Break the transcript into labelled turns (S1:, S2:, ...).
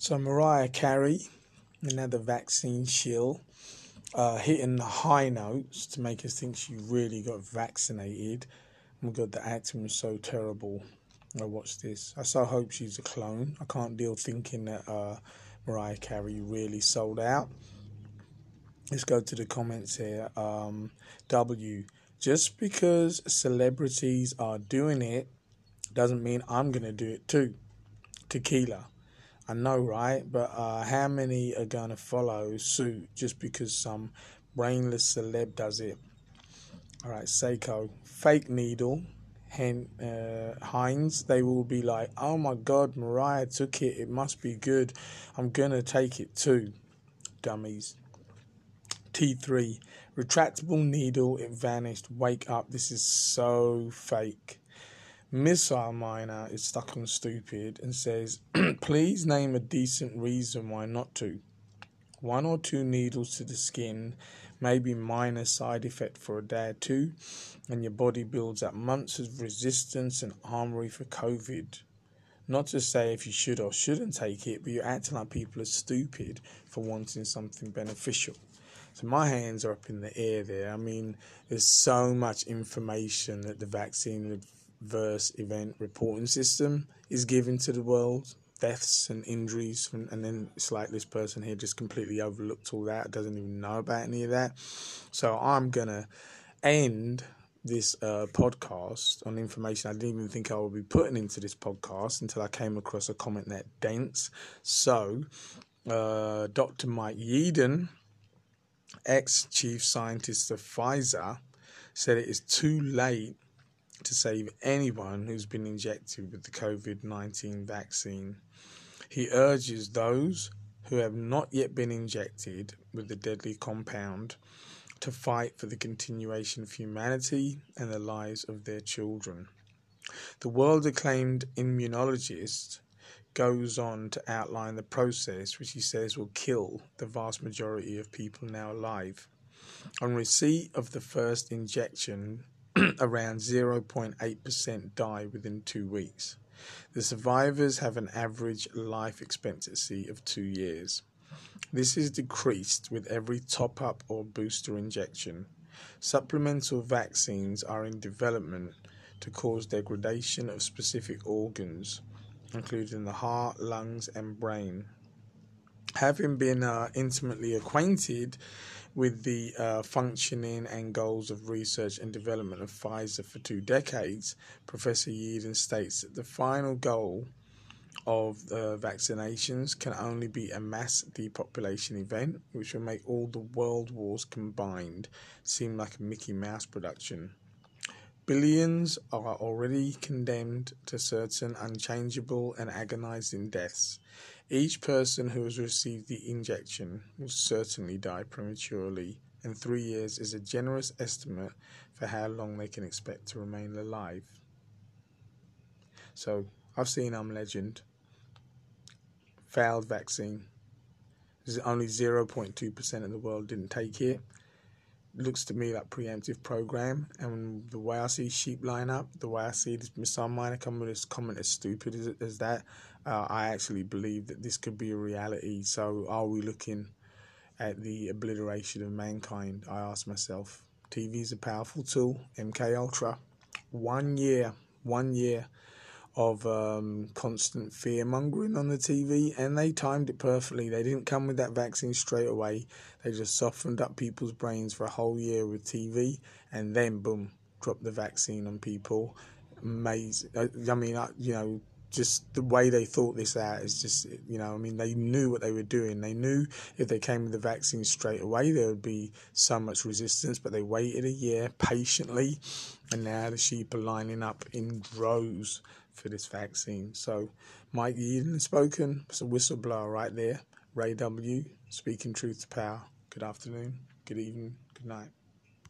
S1: So Mariah Carey, another vaccine shill, uh, hitting the high notes to make us think she really got vaccinated. Oh my god, the acting was so terrible. I watched this. I so hope she's a clone. I can't deal thinking that uh, Mariah Carey really sold out. Let's go to the comments here. Um, w. Just because celebrities are doing it doesn't mean I'm going to do it too. Tequila. I know, right? But uh, how many are going to follow suit just because some brainless celeb does it? All right, Seiko. Fake needle. Hen, uh, Heinz, they will be like, oh my god, Mariah took it. It must be good. I'm going to take it too. Dummies. T3. Retractable needle. It vanished. Wake up. This is so fake. Missile Miner is stuck on stupid and says, please name a decent reason why not to. One or two needles to the skin, maybe minor side effect for a day or two, and your body builds up months of resistance and armory for COVID. Not to say if you should or shouldn't take it, but you're acting like people are stupid for wanting something beneficial. So my hands are up in the air there. I mean, there's so much information that the vaccine verse event reporting system is given to the world. Deaths and injuries from, and then it's like this person here just completely overlooked all that doesn't even know about any of that. So i'm gonna end this uh, podcast on information i didn't even think i would be putting into this podcast until i came across a comment that dense. So uh, dr mike yeadon ex-chief scientist of pfizer said it is too late to save anyone who's been injected with the COVID 19 vaccine. He urges those who have not yet been injected with the deadly compound to fight for the continuation of humanity and the lives of their children. The world acclaimed immunologist goes on to outline the process which he says will kill the vast majority of people now alive. On receipt of the first injection, around 0.8% die within two weeks. The survivors have an average life expectancy of two years. This is decreased with every top up or booster injection. Supplemental vaccines are in development to cause degradation of specific organs, including the heart, lungs, and brain. Having been uh, intimately acquainted with the uh, functioning and goals of research and development of Pfizer for two decades, Professor Yeadon states that the final goal of uh, vaccinations can only be a mass depopulation event, which will make all the world wars combined seem like a Mickey Mouse production. Billions are already condemned to certain unchangeable and agonizing deaths. Each person who has received the injection will certainly die prematurely, and three years is a generous estimate for how long they can expect to remain alive. So, I've seen I'm Legend. Failed vaccine. Only 0.2% of the world didn't take it looks to me like preemptive program. And the way I see sheep line up, the way I see this missile miner coming with this comment as stupid as, as that, uh, I actually believe that this could be a reality. So are we looking at the obliteration of mankind? I ask myself. TV is a powerful tool. MK Ultra, one year, one year of um, constant fear mongering on the TV, and they timed it perfectly. They didn't come with that vaccine straight away. They just softened up people's brains for a whole year with TV, and then boom, dropped the vaccine on people. Amazing. I mean, you know, just the way they thought this out is just you know I mean they knew what they were doing they knew if they came with the vaccine straight away there would be so much resistance but they waited a year patiently and now the sheep are lining up in droves for this vaccine. So, Mike has spoken. It's a whistleblower right there. Ray W. Speaking truth to power. Good afternoon, good evening, good night.